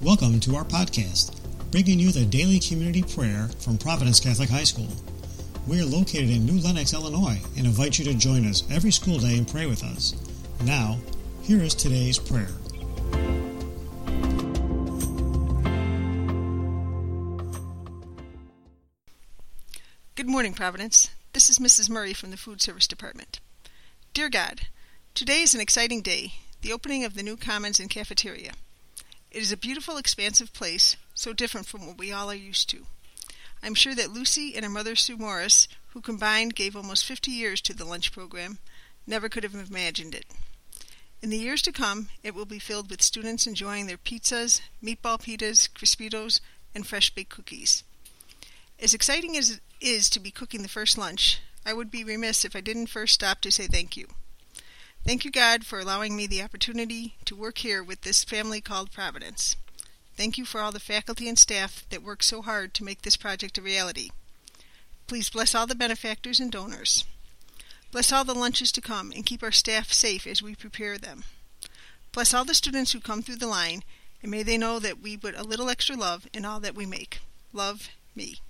Welcome to our podcast, bringing you the daily community prayer from Providence Catholic High School. We are located in New Lenox, Illinois, and invite you to join us every school day and pray with us. Now, here is today's prayer. Good morning, Providence. This is Mrs. Murray from the Food Service Department. Dear God, today is an exciting day, the opening of the new Commons and cafeteria. It is a beautiful, expansive place, so different from what we all are used to. I'm sure that Lucy and her mother Sue Morris, who combined gave almost 50 years to the lunch program, never could have imagined it. In the years to come, it will be filled with students enjoying their pizzas, meatball pitas, crispitos, and fresh baked cookies. As exciting as it is to be cooking the first lunch, I would be remiss if I didn't first stop to say thank you. Thank you, God, for allowing me the opportunity to work here with this family called Providence. Thank you for all the faculty and staff that work so hard to make this project a reality. Please bless all the benefactors and donors. Bless all the lunches to come and keep our staff safe as we prepare them. Bless all the students who come through the line, and may they know that we put a little extra love in all that we make. Love me.